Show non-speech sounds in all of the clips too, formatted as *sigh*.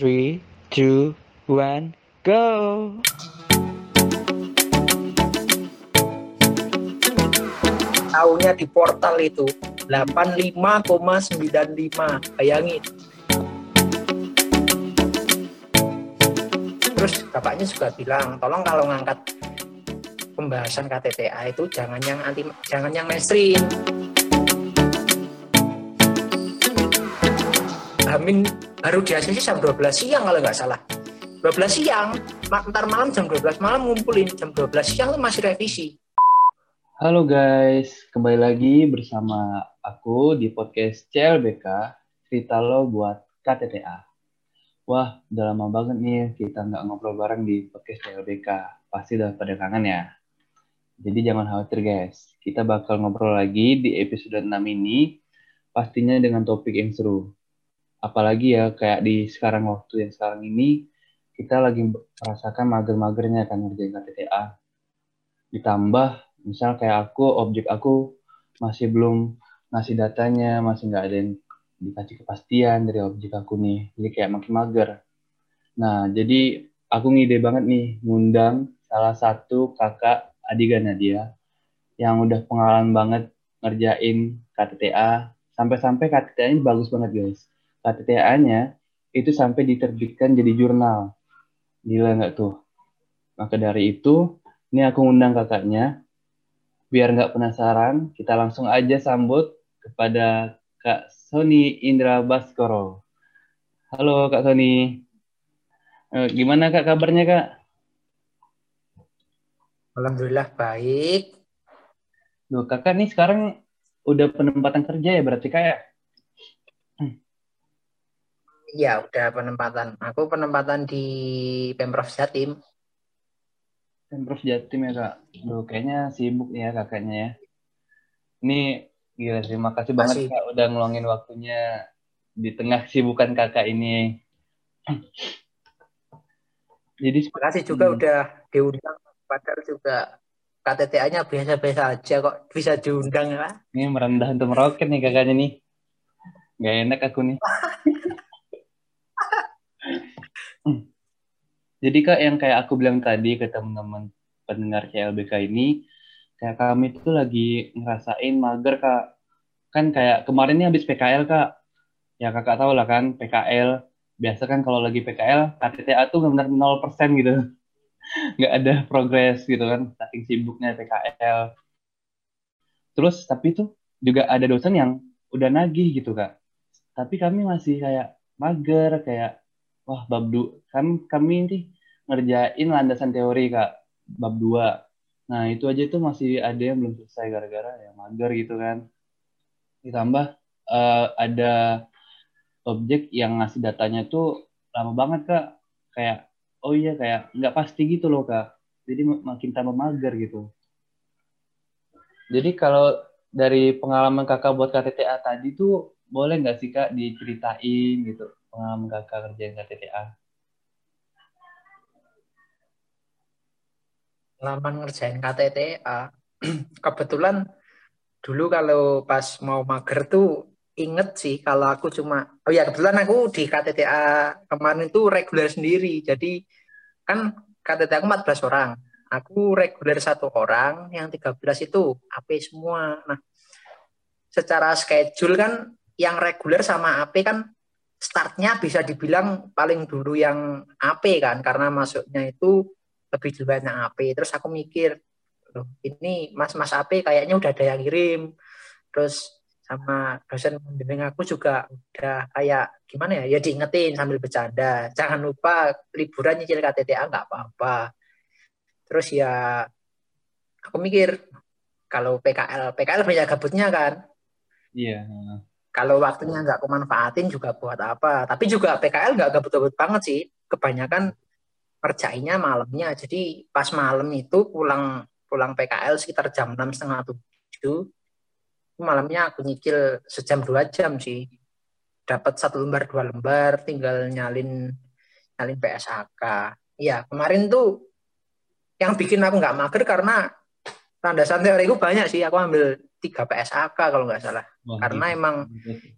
Three, two, one, go! tahunnya di portal itu 85,95 bayangin. Terus bapaknya juga bilang tolong kalau ngangkat pembahasan KTTA itu jangan yang anti jangan yang mainstream Amin baru di ACC jam 12 siang kalau nggak salah 12 siang ntar malam jam 12 malam ngumpulin jam 12 siang tuh masih revisi Halo guys, kembali lagi bersama aku di podcast CLBK, cerita lo buat KTTA. Wah, udah lama banget nih kita nggak ngobrol bareng di podcast CLBK. Pasti udah pada kangen ya. Jadi jangan khawatir guys, kita bakal ngobrol lagi di episode 6 ini, pastinya dengan topik yang seru. Apalagi ya, kayak di sekarang waktu yang sekarang ini, kita lagi merasakan mager-magernya kan ngerjain KTTA. Ditambah misal kayak aku objek aku masih belum ngasih datanya masih nggak ada yang dikasih kepastian dari objek aku nih. Jadi kayak makin mager. Nah jadi aku ngide banget nih ngundang salah satu kakak Adiga Nadia yang udah pengalaman banget ngerjain KTTA sampai-sampai KTTA-nya bagus banget guys KTTA-nya itu sampai diterbitkan jadi jurnal gila nggak tuh maka dari itu ini aku ngundang kakaknya biar nggak penasaran, kita langsung aja sambut kepada Kak Sony Indra Baskoro. Halo Kak Sony. Eh, gimana Kak kabarnya Kak? Alhamdulillah baik. Loh, kakak nih sekarang udah penempatan kerja ya berarti Kak ya? Iya, udah penempatan. Aku penempatan di Pemprov Jatim. Pemprov Jatim ya kak. Duh, kayaknya sibuk ya kakaknya ya. Ini gila terima kasih banget Masih. kak udah ngeluangin waktunya di tengah sibukan kakak ini. *clears throat* Jadi Terima kasih juga Hmm. udah diundang. Padahal juga KTTA-nya biasa-biasa aja kok bisa diundang ya. ini merendah untuk meroket nih kakaknya nih. Gak enak aku nih. *laughs* Hmm. Jadi kak yang kayak aku bilang tadi ke teman-teman pendengar CLBK ini, kayak kami tuh lagi ngerasain mager kak. Kan kayak kemarin ini habis PKL kak. Ya kakak tahu lah kan PKL. Biasa kan kalau lagi PKL KTTA tuh benar-benar 0% gitu. *laughs* Nggak ada progres gitu kan. Saking sibuknya PKL. Terus tapi tuh juga ada dosen yang udah nagih gitu kak. Tapi kami masih kayak mager kayak wah bab du kami kami ini ngerjain landasan teori kak bab 2 nah itu aja tuh masih ada yang belum selesai gara-gara ya mager gitu kan. Ditambah eh, ada objek yang ngasih datanya tuh lama banget kak. Kayak oh iya kayak nggak pasti gitu loh kak. Jadi mak- makin tambah mager gitu. Jadi kalau dari pengalaman kakak buat KTTA tadi tuh boleh nggak sih kak diceritain gitu pengalaman kakak kerjain KTTA Lama ngerjain KTTA. *clears throat* Kebetulan dulu kalau pas mau mager tuh inget sih kalau aku cuma oh ya kebetulan aku di KTTA kemarin itu reguler sendiri. Jadi kan KTTA aku 14 orang. Aku reguler satu orang, yang 13 itu AP semua. Nah, secara schedule kan yang reguler sama AP kan startnya bisa dibilang paling dulu yang AP kan karena masuknya itu lebih duluan yang AP. Terus aku mikir, loh ini mas-mas AP kayaknya udah ada yang kirim. Terus sama dosen pembimbing aku juga udah kayak gimana ya, ya diingetin sambil bercanda. Jangan lupa liburan nyicil KTTA nggak apa-apa. Terus ya aku mikir kalau PKL, PKL banyak gabutnya kan. iya Kalau waktunya nggak kumanfaatin juga buat apa. Tapi juga PKL nggak gabut-gabut banget sih. Kebanyakan kerjainnya malamnya. Jadi pas malam itu pulang pulang PKL sekitar jam enam setengah tujuh. Malamnya aku nyicil sejam dua jam sih. Dapat satu lembar dua lembar, tinggal nyalin nyalin PSAK. Iya kemarin tuh yang bikin aku nggak mager karena landasan teoriku banyak sih. Aku ambil tiga PSAK kalau nggak salah. Wah, Karena gitu. emang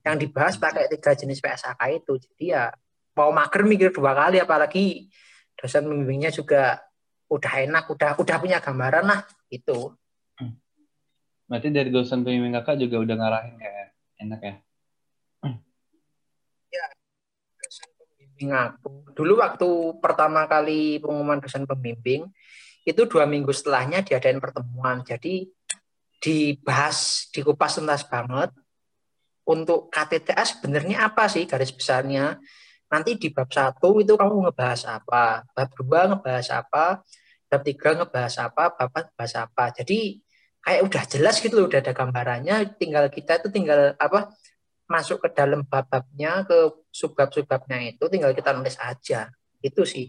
yang dibahas pakai tiga jenis PSAK itu. Jadi ya mau mager mikir dua kali apalagi dosen pembimbingnya juga udah enak udah udah punya gambaran lah itu Berarti dari dosen pembimbing kakak juga udah ngarahin kayak enak ya? dosen pembimbing aku dulu waktu pertama kali pengumuman dosen pembimbing itu dua minggu setelahnya diadain pertemuan jadi dibahas dikupas tuntas banget. Untuk KTTA sebenarnya apa sih garis besarnya? Nanti di bab satu itu kamu ngebahas apa? Bab dua ngebahas apa? Bab tiga ngebahas apa? Bab empat ngebahas apa? Jadi kayak udah jelas gitu loh udah ada gambarannya. Tinggal kita itu tinggal apa masuk ke dalam bab-babnya ke subbab-subbabnya itu tinggal kita nulis aja. Itu sih.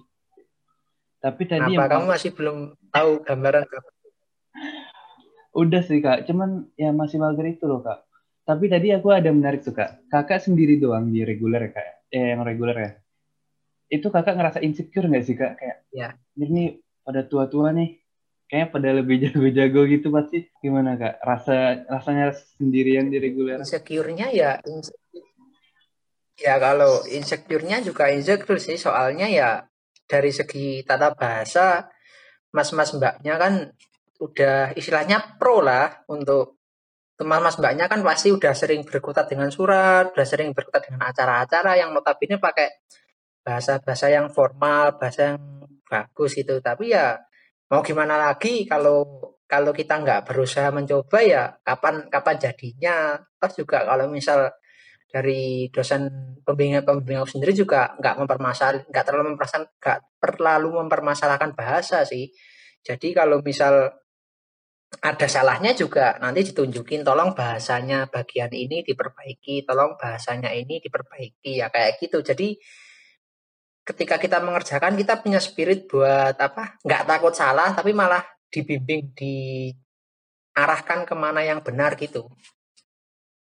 Tapi tadi Kenapa yang kamu masih belum tahu gambaran udah sih kak, cuman ya masih mager itu loh kak. Tapi tadi aku ada menarik tuh kak. Kakak sendiri doang di reguler ya kak? Eh yang reguler ya. Itu kakak ngerasa insecure nggak sih kak? Kayak Ya. ini pada tua-tua nih. Kayaknya pada lebih *laughs* jago-jago gitu pasti. Gimana kak? Rasa rasanya sendirian di reguler? insecure-nya ya inse- ya kalau insecure-nya juga insecure sih soalnya ya dari segi tata bahasa mas-mas mbaknya kan udah istilahnya pro lah untuk teman-mas mbaknya kan pasti udah sering berkutat dengan surat, udah sering berkutat dengan acara-acara yang notabene pakai bahasa-bahasa yang formal, bahasa yang bagus gitu. Tapi ya mau gimana lagi kalau kalau kita nggak berusaha mencoba ya kapan kapan jadinya. Terus juga kalau misal dari dosen pembimbing pembimbing sendiri juga nggak mempermasal nggak terlalu mempermasalahkan nggak terlalu mempermasalahkan bahasa sih. Jadi kalau misal ada salahnya juga nanti ditunjukin tolong bahasanya bagian ini diperbaiki, tolong bahasanya ini diperbaiki ya kayak gitu. Jadi ketika kita mengerjakan kita punya spirit buat apa? nggak takut salah tapi malah dibimbing diarahkan ke mana yang benar gitu.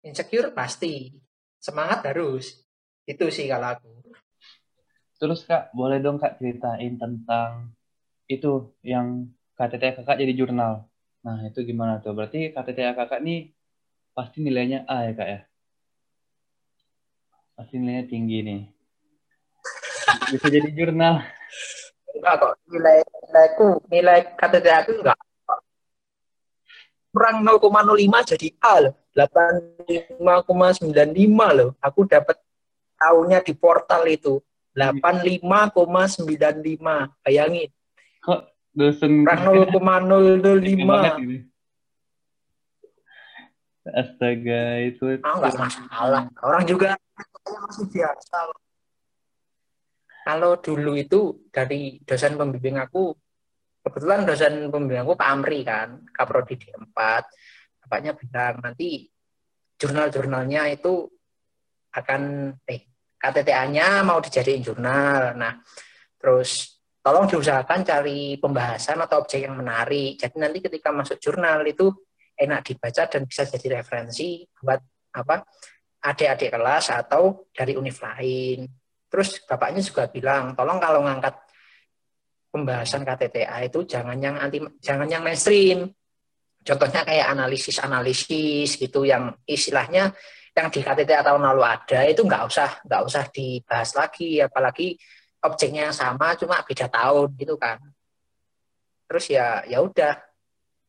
Insecure pasti, semangat harus. Itu sih kalau aku. Terus kak, boleh dong kak ceritain tentang itu yang KTTA kakak jadi jurnal. Nah itu gimana tuh? Berarti KTTA kakak nih pasti nilainya A ya kak ya? Pasti nilainya tinggi nih. Bisa jadi jurnal. Enggak kok nilai nilaiku nilai KTTA aku enggak kurang 0,05 jadi A loh 85,95 loh aku dapat tahunnya di portal itu 85,95 bayangin Kok dosen Tinggi banget 0,005 ini. Astaga, itu ah nggak masalah orang juga masih biasa kalau dulu itu dari dosen pembimbing aku kebetulan dosen pembimbing aku Pak Amri kan Kaprodi D4 bapaknya bilang nanti jurnal-jurnalnya itu akan eh KTTA-nya mau dijadiin jurnal. Nah terus tolong diusahakan cari pembahasan atau objek yang menarik. Jadi nanti ketika masuk jurnal itu enak dibaca dan bisa jadi referensi buat apa adik-adik kelas atau dari univ lain. Terus bapaknya juga bilang tolong kalau ngangkat pembahasan KTTA itu jangan yang anti jangan yang mainstream. Contohnya kayak analisis-analisis gitu yang istilahnya yang di KTTA tahun lalu ada itu nggak usah nggak usah dibahas lagi. Apalagi objeknya yang sama cuma beda tahun gitu kan. Terus ya ya udah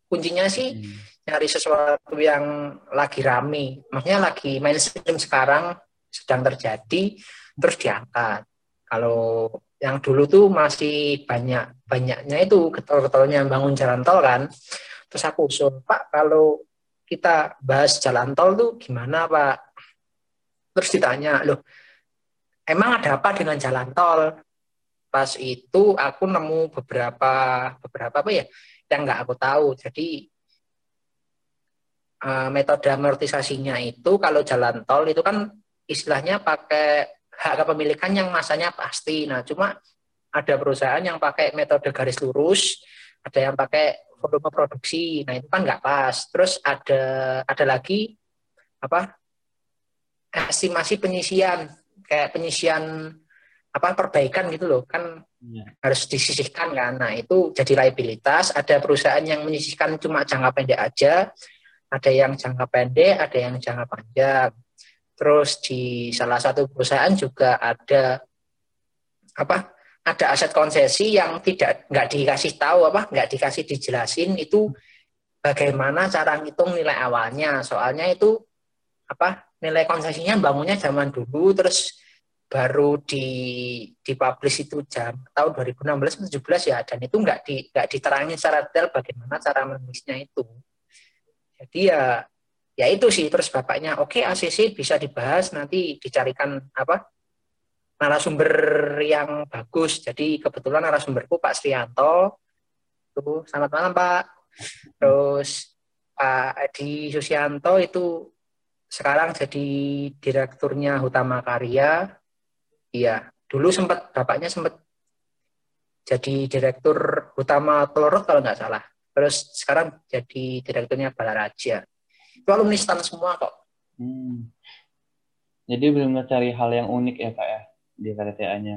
kuncinya sih Hmm. nyari sesuatu yang lagi rame, maksudnya lagi mainstream sekarang sedang terjadi terus diangkat. Kalau yang dulu tuh masih banyak banyaknya itu getol-getolnya bangun jalan tol kan. Terus aku usul, Pak kalau kita bahas jalan tol tuh gimana Pak? Terus ditanya, loh emang ada apa dengan jalan tol? Pas itu aku nemu beberapa beberapa apa ya yang nggak aku tahu. Jadi eh, metode amortisasinya itu kalau jalan tol itu kan istilahnya pakai hak kepemilikan yang masanya pasti. Nah, cuma ada perusahaan yang pakai metode garis lurus, ada yang pakai volume produksi. Nah, itu kan nggak pas. Terus ada ada lagi apa? estimasi penyisian kayak penyisian apa perbaikan gitu loh kan Iya. harus disisihkan kan. Nah, itu jadi liabilitas. Ada perusahaan yang menyisihkan cuma jangka pendek aja, ada yang jangka pendek, ada yang jangka panjang. Terus di salah satu perusahaan juga ada apa ada aset konsesi yang tidak nggak dikasih tahu apa nggak dikasih dijelasin itu bagaimana cara ngitung nilai awalnya soalnya itu apa nilai konsesinya bangunnya zaman dulu terus baru di dipublish itu jam tahun 2016 17 ya dan itu nggak di nggak diterangin secara detail bagaimana cara menulisnya itu jadi ya ya itu sih terus bapaknya oke okay, ACC bisa dibahas nanti dicarikan apa narasumber yang bagus. Jadi kebetulan narasumberku Pak Srianto. Tuh, selamat malam Pak. Terus Pak Edi Susianto itu sekarang jadi direkturnya Hutama Karya. Iya, dulu sempat bapaknya sempat jadi direktur Hutama Telurut kalau nggak salah. Terus sekarang jadi direkturnya Balaraja. Itu alumni STAN semua kok. Hmm. Jadi belum cari hal yang unik ya kak ya? di KTTA-nya?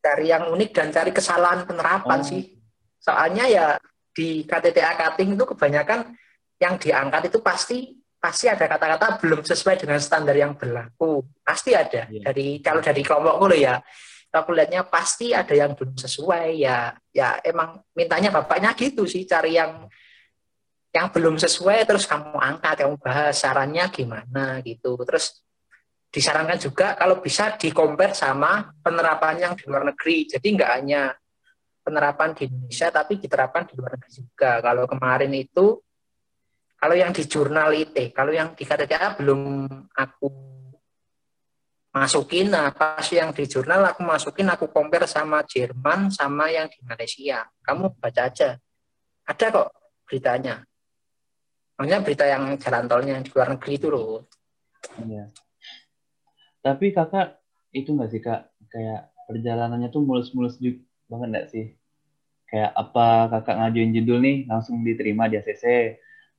Cari yang unik dan cari kesalahan penerapan oh. sih. Soalnya ya di KTTA cutting itu kebanyakan yang diangkat itu pasti pasti ada kata-kata belum sesuai dengan standar yang berlaku. Pasti ada. Yeah. Dari kalau dari kelompokku loh ya, aku lihatnya pasti ada yang belum sesuai ya. Ya emang mintanya bapaknya gitu sih, cari yang yang belum sesuai terus kamu angkat, kamu bahas sarannya gimana gitu. Terus disarankan juga kalau bisa dikompar sama penerapan yang di luar negeri. Jadi nggak hanya penerapan di Indonesia, tapi diterapkan di luar negeri juga. Kalau kemarin itu, kalau yang di jurnal IT, kalau yang di KTTA belum aku masukin, nah pas yang di jurnal aku masukin, aku compare sama Jerman, sama yang di Malaysia. Kamu baca aja. Ada kok beritanya. Maksudnya berita yang jalan tolnya yang di luar negeri itu loh. Iya. Tapi kakak itu nggak sih kak kayak perjalanannya tuh mulus-mulus juga banget nggak sih? Kayak apa kakak ngajuin judul nih langsung diterima di ACC,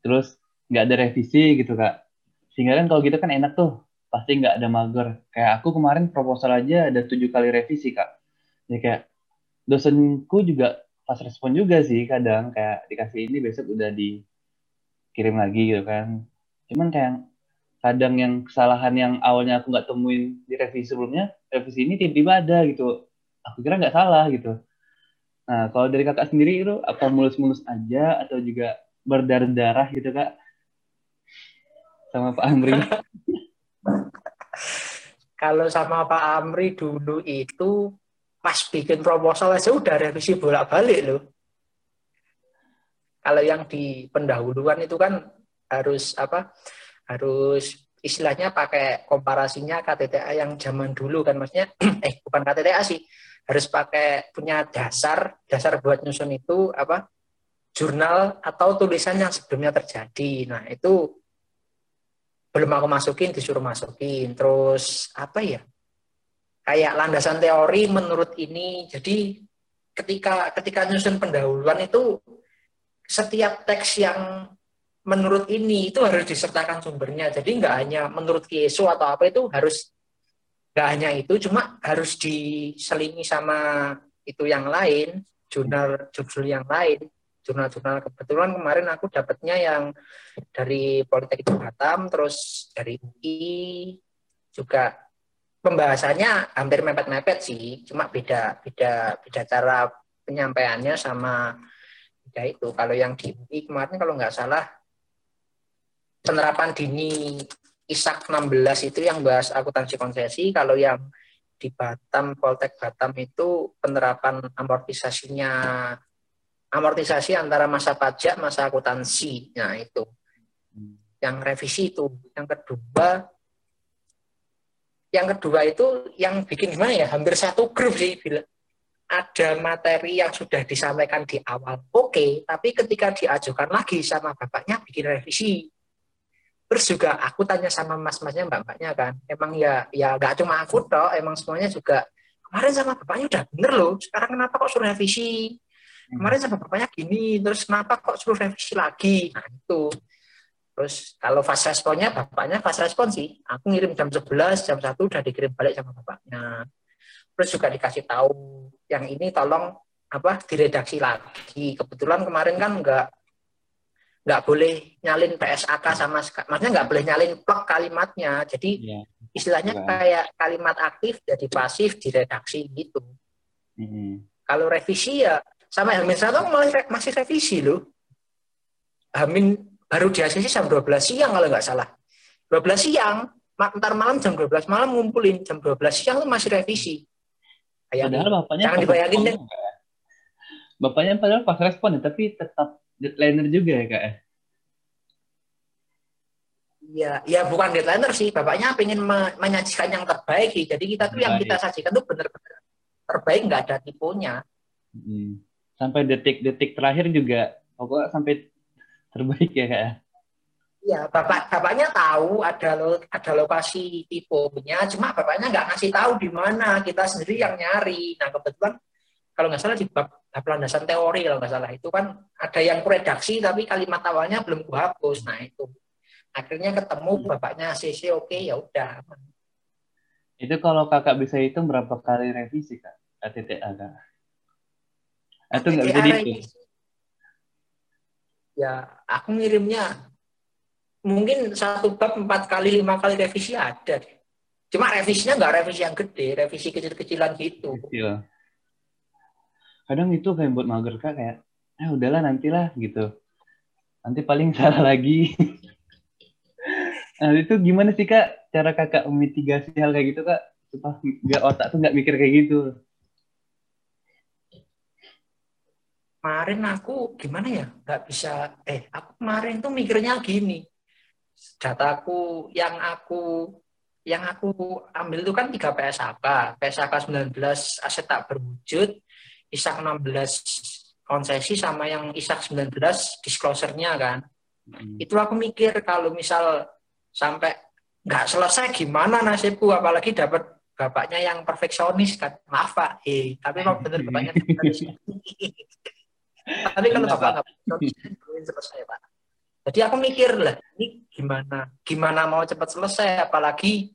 terus nggak ada revisi gitu kak. Sehingga kan kalau gitu kan enak tuh, pasti nggak ada mager. Kayak aku kemarin proposal aja ada tujuh kali revisi kak. Jadi kayak dosenku juga pas respon juga sih kadang kayak dikasih ini besok udah dikirim lagi gitu kan. Cuman kayak kadang yang kesalahan yang awalnya aku nggak temuin di revisi sebelumnya revisi ini tiba-tiba ada gitu aku kira nggak salah gitu nah kalau dari kakak sendiri itu apa mulus-mulus aja atau juga berdarah-darah gitu kak. Sama Pak Amri. *laughs* Kalau sama Pak Amri dulu itu pas bikin proposal aja udah revisi bolak-balik loh. Kalau yang di pendahuluan itu kan harus apa? Harus istilahnya pakai komparasinya KTTA yang zaman dulu kan maksudnya *clears throat* eh bukan KTTA sih. Harus pakai punya dasar dasar buat nyusun itu apa jurnal atau tulisan yang sebelumnya terjadi. Nah itu belum aku masukin disuruh masukin. Terus apa ya? Kayak landasan teori menurut ini. Jadi ketika ketika nyusun pendahuluan itu setiap teks yang menurut ini itu harus disertakan sumbernya. Jadi nggak hanya menurut Kieso atau apa itu harus nggak hanya itu, cuma harus diselingi sama itu yang lain, jurnal judul yang lain, jurnal-jurnal kebetulan kemarin aku dapatnya yang dari Politeknik Batam, terus dari UI juga pembahasannya hampir mepet-mepet sih, cuma beda beda beda cara penyampaiannya sama beda itu. Kalau yang di UI kemarin kalau nggak salah penerapan dini ISAK 16 itu yang bahas akuntansi konsesi, kalau yang di Batam, Poltek Batam itu penerapan amortisasinya amortisasi antara masa pajak, masa akuntansi. Nah, itu. Yang revisi itu. Yang kedua yang kedua itu yang bikin gimana ya? Hampir satu grup sih bila ada materi yang sudah disampaikan di awal. Oke, okay, tapi ketika diajukan lagi sama bapaknya bikin revisi Terus juga aku tanya sama mas-masnya, mbak-mbaknya kan, emang ya ya nggak cuma aku toh, emang semuanya juga kemarin sama bapaknya udah bener loh, sekarang kenapa kok suruh revisi? Kemarin sama bapaknya gini, terus kenapa kok suruh revisi lagi? Nah itu. Terus kalau fast responnya bapaknya fast respon sih. Aku ngirim jam 11, jam 1 udah dikirim balik sama bapaknya. Terus juga dikasih tahu yang ini tolong apa diredaksi lagi. Kebetulan kemarin kan enggak nggak boleh nyalin PSAK sama. Maksudnya nggak boleh nyalin plek kalimatnya. Jadi Iya. istilahnya Bukan. kayak kalimat aktif jadi pasif di redaksi gitu. Mm-mm. Kalau revisi ya sama Hamin satu masih revisi loh. Hamin baru di ACC jam 12 siang kalau nggak salah. 12 siang, ntar malam jam 12 malam ngumpulin jam 12 siang tuh masih revisi. Kayak Padahal bapaknya Jangan dibayangin deh. ya. Bapaknya padahal pas respon ya, tapi tetap deadliner juga ya kak. ya? Ya, ya bukan deadliner sih. Bapaknya pengen me- menyajikan yang terbaik sih. Jadi kita tuh yang Terbaik. kita sajikan tuh bener-bener terbaik nggak ada tipunya. Mm. Sampai detik-detik terakhir juga, pokoknya sampai terbaik ya kak. ya? Iya, bapak bapaknya tahu ada lo, ada lokasi tipenya, cuma bapaknya nggak ngasih tahu di mana. Kita sendiri yang nyari. Nah kebetulan kalau nggak salah di bab, landasan teori kalau nggak salah itu kan ada yang kuredaksi tapi kalimat awalnya belum kuhapus. Nah itu akhirnya ketemu bapaknya CC oke ya udah. Itu kalau kakak bisa hitung berapa kali revisi kak? KTTA kak? Atau nggak bisa dihitung? revisi. Ya aku ngirimnya mungkin satu bab empat kali lima kali revisi ada. Cuma revisinya nggak revisi yang gede, revisi kecil-kecilan gitu. Kecil. Kadang itu kayak buat mager kak kayak, eh udahlah nantilah gitu. Nanti paling *laughs* salah lagi. *laughs* nah itu gimana sih kak cara kakak memitigasi hal kayak gitu kak? Supaya biar otak tuh nggak mikir kayak gitu. Kemarin aku gimana ya? Nggak bisa eh aku kemarin tuh mikirnya gini. Dataku yang aku yang aku ambil itu kan 3 PSAK PSAK 19 aset tak berwujud. ISAK 16 konsesi sama yang ISAK 19 disclosure-nya kan. Hmm. itu aku mikir kalau misal sampai nggak selesai gimana nasibku? Apalagi dapat bapaknya yang perfeksionis kan. Maaf pak. Eh tapi mau bener bapaknya perfeksionis. Tapi kalau bapak nggak *laughs* selesai pak. Jadi aku mikir lah ini gimana gimana mau cepat selesai? Apalagi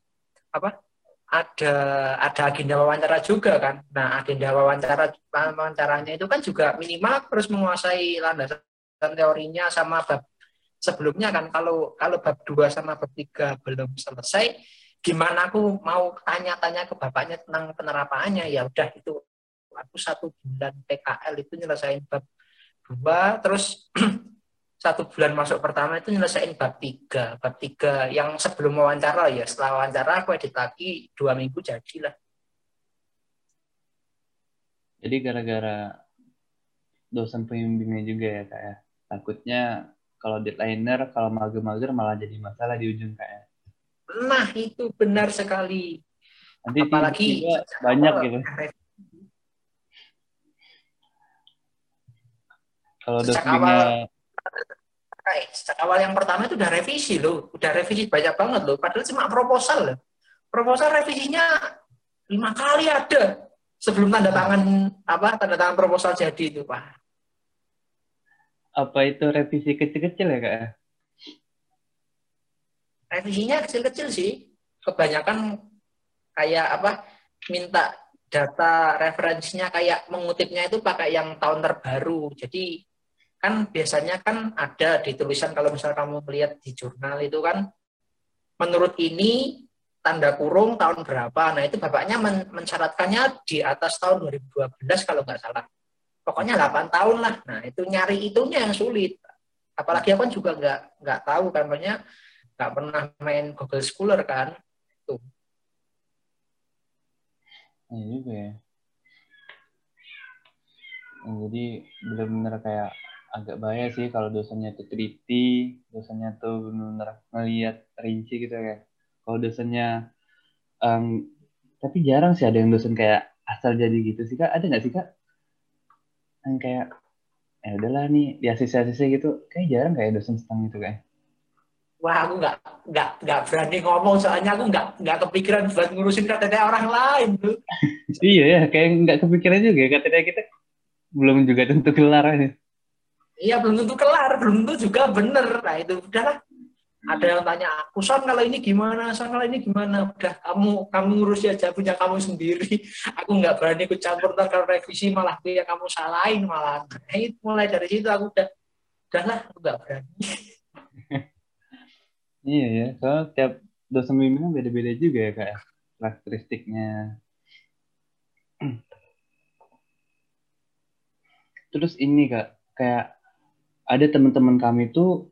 apa ada ada agenda wawancara juga kan? Nah agenda wawancara wawancaranya itu kan juga minimal harus menguasai landasan teorinya sama bab sebelumnya kan? Kalau kalau bab 2 sama bab 3 belum selesai gimana aku mau tanya-tanya ke bapaknya tentang penerapannya? Ya udah itu aku satu bulan PKL itu nyelesain bab 2 terus *clears throat* satu bulan masuk pertama itu nyelesain bab 3 bab 3 yang sebelum wawancara ya setelah wawancara aku edit lagi dua minggu jadilah Jadi gara-gara dosen pembimbingnya juga ya kak ya. Takutnya kalau deadliner, kalau mager-mager malah jadi masalah di ujung kak ya. nah itu benar sekali Nanti apalagi banyak gitu. Kalau Sejak Kayak sejak awal yang pertama itu udah revisi loh, udah revisi banyak banget loh. Padahal cuma proposal loh. Proposal revisinya lima kali ada sebelum tanda tangan apa tanda tangan proposal jadi itu pak. apa itu revisi kecil-kecil ya kak ya? Revisinya kecil-kecil sih, kebanyakan kayak apa minta data referensinya kayak mengutipnya itu pakai yang tahun terbaru. Jadi kan biasanya kan ada di tulisan kalau misalnya kamu melihat di jurnal itu kan menurut ini tanda kurung tahun berapa. Nah itu bapaknya men- mensyaratkannya di atas tahun 2012 kalau nggak salah. Pokoknya 8 tahun lah. Nah itu nyari itunya yang sulit. Apalagi aku kan juga nggak nggak tahu kan, makanya nggak pernah main Google Scholar kan. Iya juga ya. Nah, jadi benar-benar kayak agak bahaya sih kalau dosennya tuh teliti, dosennya tuh benar-benar ngeliat rinci gitu ya. Kalau dosennya, em, tapi jarang sih ada yang dosen kayak asal jadi gitu sih kak. Ada nggak sih kak? Yang kayak, ya udahlah nih di ACC-ACC gitu, kayak jarang kayak dosen setengah gitu kayak. Wah aku nggak nggak nggak berani ngomong soalnya aku nggak nggak kepikiran buat ngurusin KTT orang lain tuh. *laughs* Iya ya, kayak nggak kepikiran juga ya, katanya kita belum juga tentu kelar ini. Iya belum tentu kelar, belum tentu juga bener. Nah itu udahlah. Ada yang tanya aku son kalau ini gimana, son kalau ini gimana. Udah kamu kamu ngurus aja punya kamu sendiri. *laughs* Aku nggak berani ikut campur ntar kalau revisi malah dia kamu salahin malah. Nah, itu mulai dari situ aku udah udahlah aku nggak berani *laughs* Iya ya, soalnya tiap dosen bimbingan beda-beda juga ya kak ya, karakteristiknya. *clears throat* Terus ini kak, kayak ada teman-teman kami tuh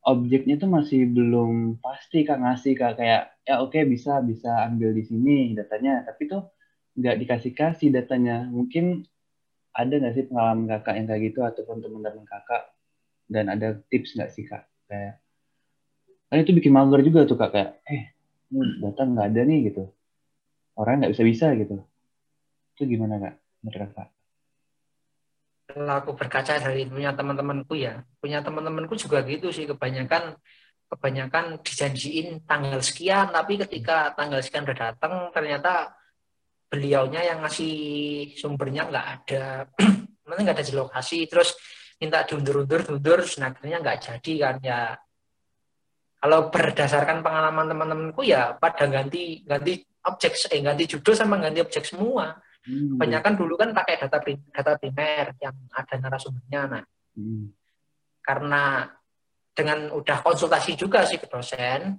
objeknya tuh masih belum pasti kak ngasih kak. Kayak ya oke bisa bisa ambil di sini datanya, tapi tuh nggak dikasih kasih datanya. Mungkin ada nggak sih pengalaman kakak yang kayak gitu ataupun teman-teman kakak? Dan ada tips nggak sih kak? Kayak kan itu bikin mager juga tuh kak. Kayak eh ini data nggak ada nih gitu. Orang nggak bisa bisa gitu. Itu gimana kak menurut kakak kalau aku berkaca dari punya teman-temanku ya. Punya teman-temanku juga gitu sih. Kebanyakan kebanyakan dijanjiin tanggal sekian tapi ketika tanggal sekian udah datang ternyata beliaunya yang ngasih sumbernya nggak ada. *clears throat* Nanti nggak ada di lokasi terus minta diundur-undur diundur dan akhirnya nggak jadi kan ya. Kalau berdasarkan pengalaman teman-temanku ya pada ganti ganti objek eh ganti judul sama ganti objek semua hmm. kebanyakan dulu kan pakai data data primer yang ada narasumbernya. Nah Hmm. karena dengan udah konsultasi juga sih ke dosen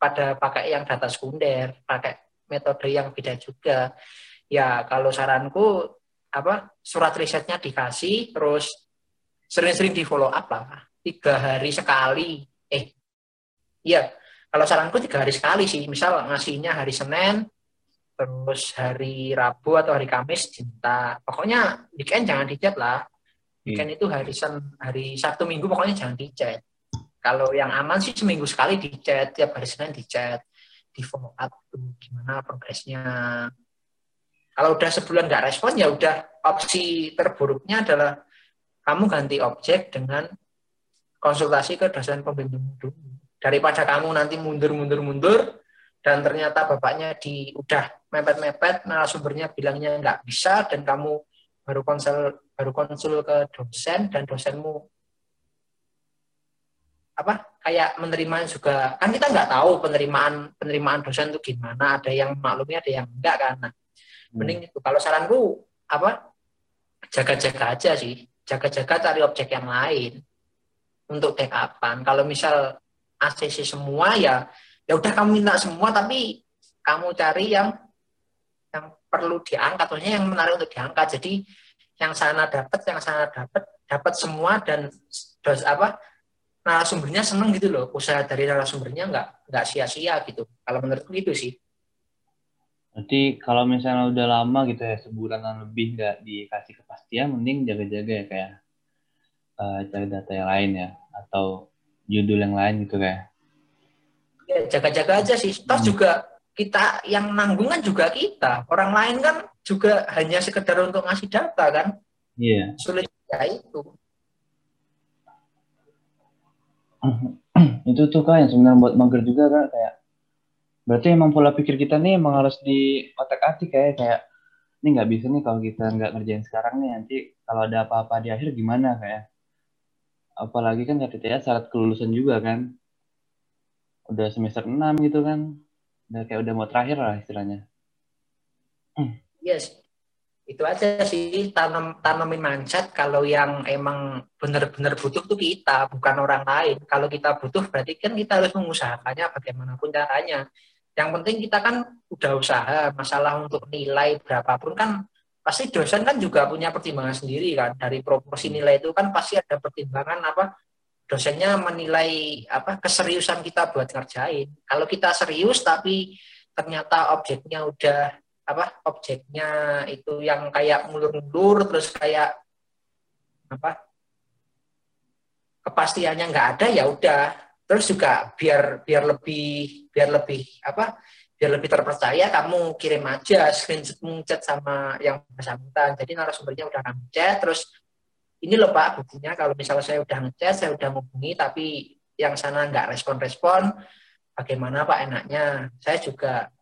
pada pakai yang data sekunder pakai metode yang beda juga. Ya kalau saranku apa surat risetnya dikasih terus sering-sering di follow up lah. Tiga hari sekali. Eh iya kalau saranku tiga hari sekali sih. Misal ngasihnya hari Senin terus hari Rabu atau hari Kamis cinta. Pokoknya weekend jangan dicat lah. Weekend itu hari Sen hari Sabtu Minggu pokoknya jangan dicat kalau yang aman sih seminggu sekali dicat tiap hari Senin dicat di follow up tuh gimana progresnya. Kalau udah sebulan nggak respon ya udah. Opsi terburuknya adalah kamu ganti objek dengan konsultasi ke dosen pembimbing dulu. Daripada kamu nanti mundur mundur mundur dan ternyata bapaknya di udah mepet-mepet narasumbernya bilangnya nggak bisa dan kamu baru konsul baru konsul ke dosen dan dosenmu apa kayak menerima juga kan kita nggak tahu penerimaan penerimaan dosen itu gimana ada yang maklumnya ada yang enggak kan. Nah, mending itu kalau saranku apa jaga-jaga aja sih jaga-jaga cari objek yang lain. Untuk backupan kalau misal ACC semua ya ya udah kamu minta semua tapi kamu cari yang yang perlu diangkat. Maksudnya yang menarik untuk diangkat. Jadi yang sana dapat yang sana dapat dapat semua dan dos apa narasumbernya seneng gitu loh. Usaha dari narasumbernya nggak nggak sia-sia gitu. Kalau menurutku gitu sih. Berarti kalau misalnya udah lama gitu ya sebulanan lebih nggak dikasih kepastian, mending jaga-jaga ya kayak uh, cari data yang lain ya. Atau judul yang lain gitu kayak. Ya jaga-jaga aja sih. Toh Hmm. juga kita yang nanggung kan juga kita. Orang lain kan juga hanya sekedar untuk ngasih data kan. Iya. sulit ya itu. *clears throat* Itu tuh kak yang sebenarnya buat mager juga kak. Kayak berarti emang pola pikir kita nih emang harus di otak atik kayak kayak ini nggak bisa nih kalau kita nggak ngerjain sekarang nih nanti kalau ada apa-apa di akhir gimana? Kayak apalagi kan KTTA syarat kelulusan juga kan udah semester 6 gitu kan. Udah kayak udah mau terakhir lah istilahnya. Yes. Itu aja sih tanam tanamin mindset. Kalau yang emang benar-benar butuh tuh kita bukan orang lain. Kalau kita butuh berarti kan kita harus mengusahakannya bagaimanapun caranya. Yang penting kita kan udah usaha masalah untuk nilai berapapun kan pasti dosen kan juga punya pertimbangan sendiri kan. Dari proporsi nilai itu kan pasti ada pertimbangan apa dosennya menilai apa keseriusan kita buat ngerjain. Kalau kita serius tapi ternyata objeknya udah apa objeknya itu yang kayak mulur-mulur terus kayak apa kepastiannya nggak ada ya udah. Terus juga biar biar lebih biar lebih apa biar lebih terpercaya kamu kirim aja screenshot chat sama yang bersangkutan. Jadi narasumbernya udah kamu chat terus ini loh pak buktinya kalau misalnya saya udah ngechat saya udah menghubungi tapi yang sana nggak respon-respon bagaimana pak enaknya saya juga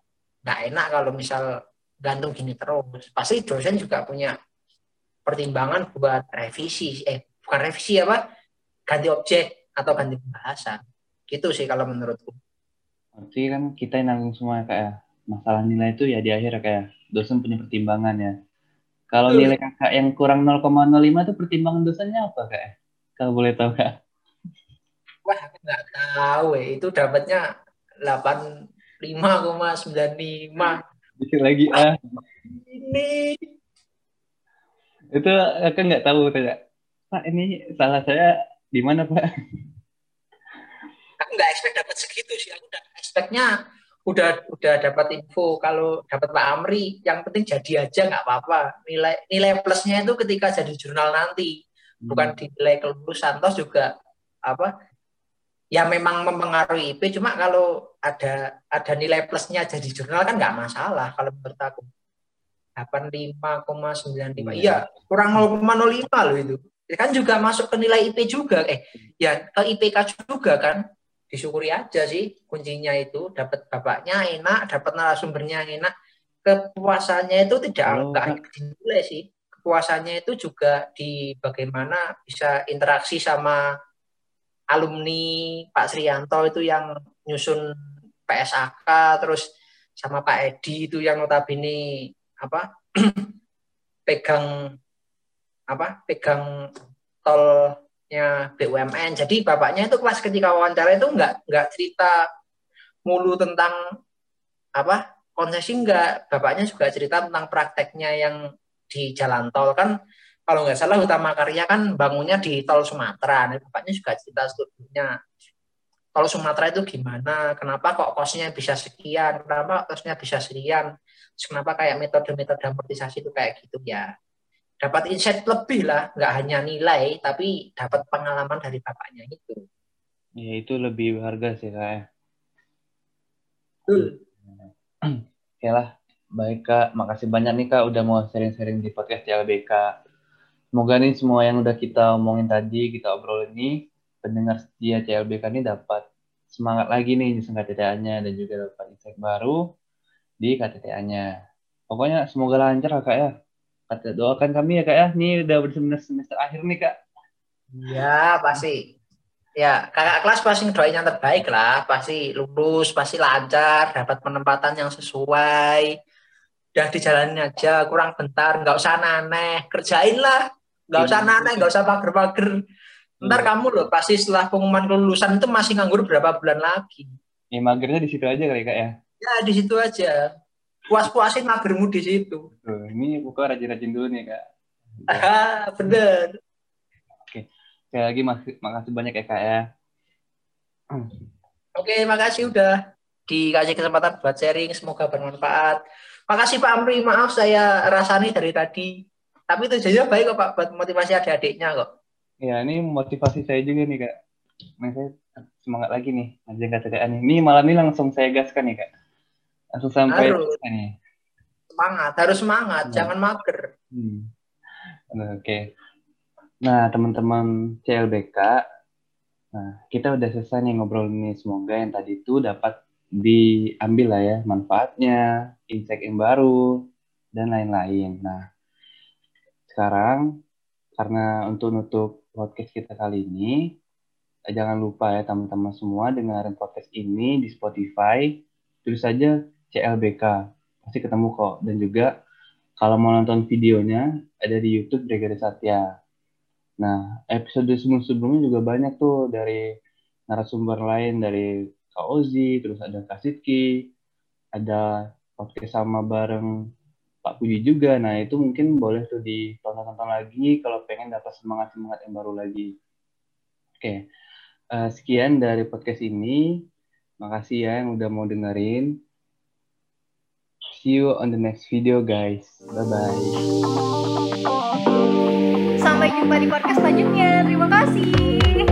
nggak enak kalau misal gantung gini terus. Pasti dosen juga punya pertimbangan buat revisi, eh bukan revisi apa, ganti objek atau ganti pembahasan. Gitu sih kalau menurutku. Berarti kan kita yang nanggung semua kayak masalah nilai itu ya di akhir kayak dosen punya pertimbangan ya. Kalau Betul. nilai kakak yang kurang 0,05 itu pertimbangan dosennya apa kak? Kalau boleh tahu kak? Wah, aku nggak tahu ya. Itu dapatnya 85,95. Dikit lagi ah. Ini Itu aku nggak tahu tidak. Pak ini salah saya di mana Pak? aku nggak expect dapat segitu sih. Aku udah expectnya udah udah dapat info. Kalau dapat Pak Amri yang penting jadi aja nggak apa-apa. Nilai nilai plusnya itu ketika jadi jurnal nanti bukan di nilai kelulusan terus juga apa ya memang mempengaruhi IP cuma kalau ada ada nilai plusnya jadi jurnal kan nggak masalah kalau menurut aku. 85,95 iya kurang 0,05 loh itu. Kan juga masuk ke nilai IP juga. Eh ya ke IPK juga kan disyukuri aja sih kuncinya itu. Dapat bapaknya enak dapat narasumbernya enak. Kepuasannya itu tidak Halo, nggak Kak. hanya dinilai sih. Kepuasannya itu juga di bagaimana bisa interaksi sama alumni Pak Srianto itu yang nyusun PSAK terus sama Pak Edi itu yang notabene apa *clears throat* pegang apa pegang tolnya BUMN jadi bapaknya itu pas ketika wawancara itu nggak nggak cerita mulu tentang apa konsesi enggak bapaknya juga cerita tentang prakteknya yang di jalan tol. Kan kalau nggak salah utama karya kan bangunnya di tol Sumatera. Nah, bapaknya juga cerita studinya. Tol Sumatera itu gimana? Kenapa kok kosnya bisa sekian? Kenapa kosnya bisa sekian kenapa kayak metode-metode amortisasi itu kayak gitu ya dapat insight lebih lah nggak hanya nilai tapi dapat pengalaman dari bapaknya itu Ya itu lebih berharga sih kak. ya. betul Oke *clears throat* lah, baik kak. Makasih banyak nih kak udah mau sharing-sharing di podcast CLBK. Semoga nih semua yang udah kita omongin tadi, kita obrol ini, pendengar setia CLBK ini dapat semangat lagi nih di KTTA-nya dan juga dapat insight baru di KTTA-nya. Pokoknya semoga lancar kak ya. Kata doakan kami ya kak ya. Ini udah semester semester akhir nih kak. ya pasti. Ya kakak kelas pasti doain yang terbaik lah. Pasti lulus pasti lancar dapat penempatan yang sesuai. Udah dijalanin aja kurang bentar. Nggak usah aneh kerjain lah. Nggak usah aneh nggak usah pager-pager ntar Iya. kamu loh pasti setelah pengumuman kelulusan itu masih nganggur berapa bulan lagi. Ya magernya di situ aja kali kak ya. ya di situ aja puas-puasin magermu di situ Tuh, ini buka rajin-rajin dulu nih kak. *laughs* ah bener Sekali lagi makasih, makasih banyak ya kak ya. Oke, makasih udah dikasih kesempatan buat sharing. Semoga bermanfaat. Makasih Pak Amri, maaf saya rasani dari tadi. Tapi tujuannya baik kok Pak, buat motivasi adik-adiknya kok. Ya, ini motivasi saya juga nih, Kak. Nah, saya semangat lagi nih, ngajak KTTA nih. Ini malam ini langsung saya gaskan nih, Kak. Langsung sampai Harus. nih. Semangat, harus semangat, Hmm. jangan mager. Hmm. Nah, Oke. Nah, teman-teman CLBK, nah, kita udah selesai nih ngobrol nih. Semoga yang tadi itu dapat diambil lah ya manfaatnya, insight yang baru, dan lain-lain. Nah, sekarang karena untuk nutup podcast kita kali ini, eh, jangan lupa ya teman-teman semua dengerin podcast ini di Spotify, tulis saja CLBK, pasti ketemu kok. Dan juga kalau mau nonton videonya ada di YouTube Brigade Satya. Nah, episode sebelum-sebelumnya juga banyak tuh dari narasumber lain dari Kak Ozi, terus ada Kak Sidki, ada podcast sama bareng Pak Puji juga. Nah, itu mungkin boleh tuh ditonton-tonton lagi kalau pengen dapat semangat-semangat yang baru lagi. Oke, eh, sekian dari podcast ini. Makasih ya yang udah mau dengerin. See you on the next video, guys. Bye-bye. Sampai jumpa di podcast selanjutnya. Terima kasih.